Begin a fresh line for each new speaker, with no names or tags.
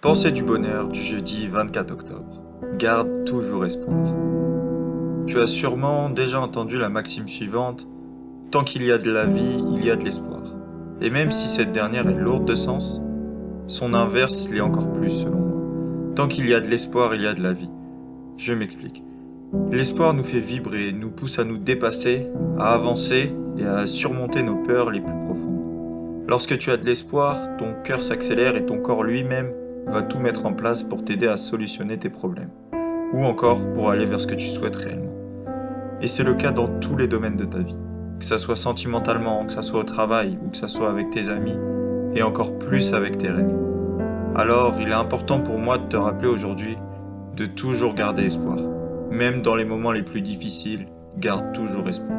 Pensée du bonheur du jeudi 24 octobre. Garde toujours espoir. Tu as sûrement déjà entendu la maxime suivante Tant qu'il y a de la vie, il y a de l'espoir. Et même si cette dernière est lourde de sens, son inverse l'est encore plus selon moi. Tant qu'il y a de l'espoir, il y a de la vie. Je m'explique. L'espoir nous fait vibrer, nous pousse à nous dépasser, à avancer et à surmonter nos peurs les plus profondes. Lorsque tu as de l'espoir, ton cœur s'accélère et ton corps lui-même va tout mettre en place pour t'aider à solutionner tes problèmes, ou encore pour aller vers ce que tu souhaites réellement. Et c'est le cas dans tous les domaines de ta vie, que ça soit sentimentalement, que ça soit au travail, ou que ça soit avec tes amis, et encore plus avec tes rêves. Alors, il est important pour moi de te rappeler aujourd'hui de toujours garder espoir. Même dans les moments les plus difficiles, garde toujours espoir.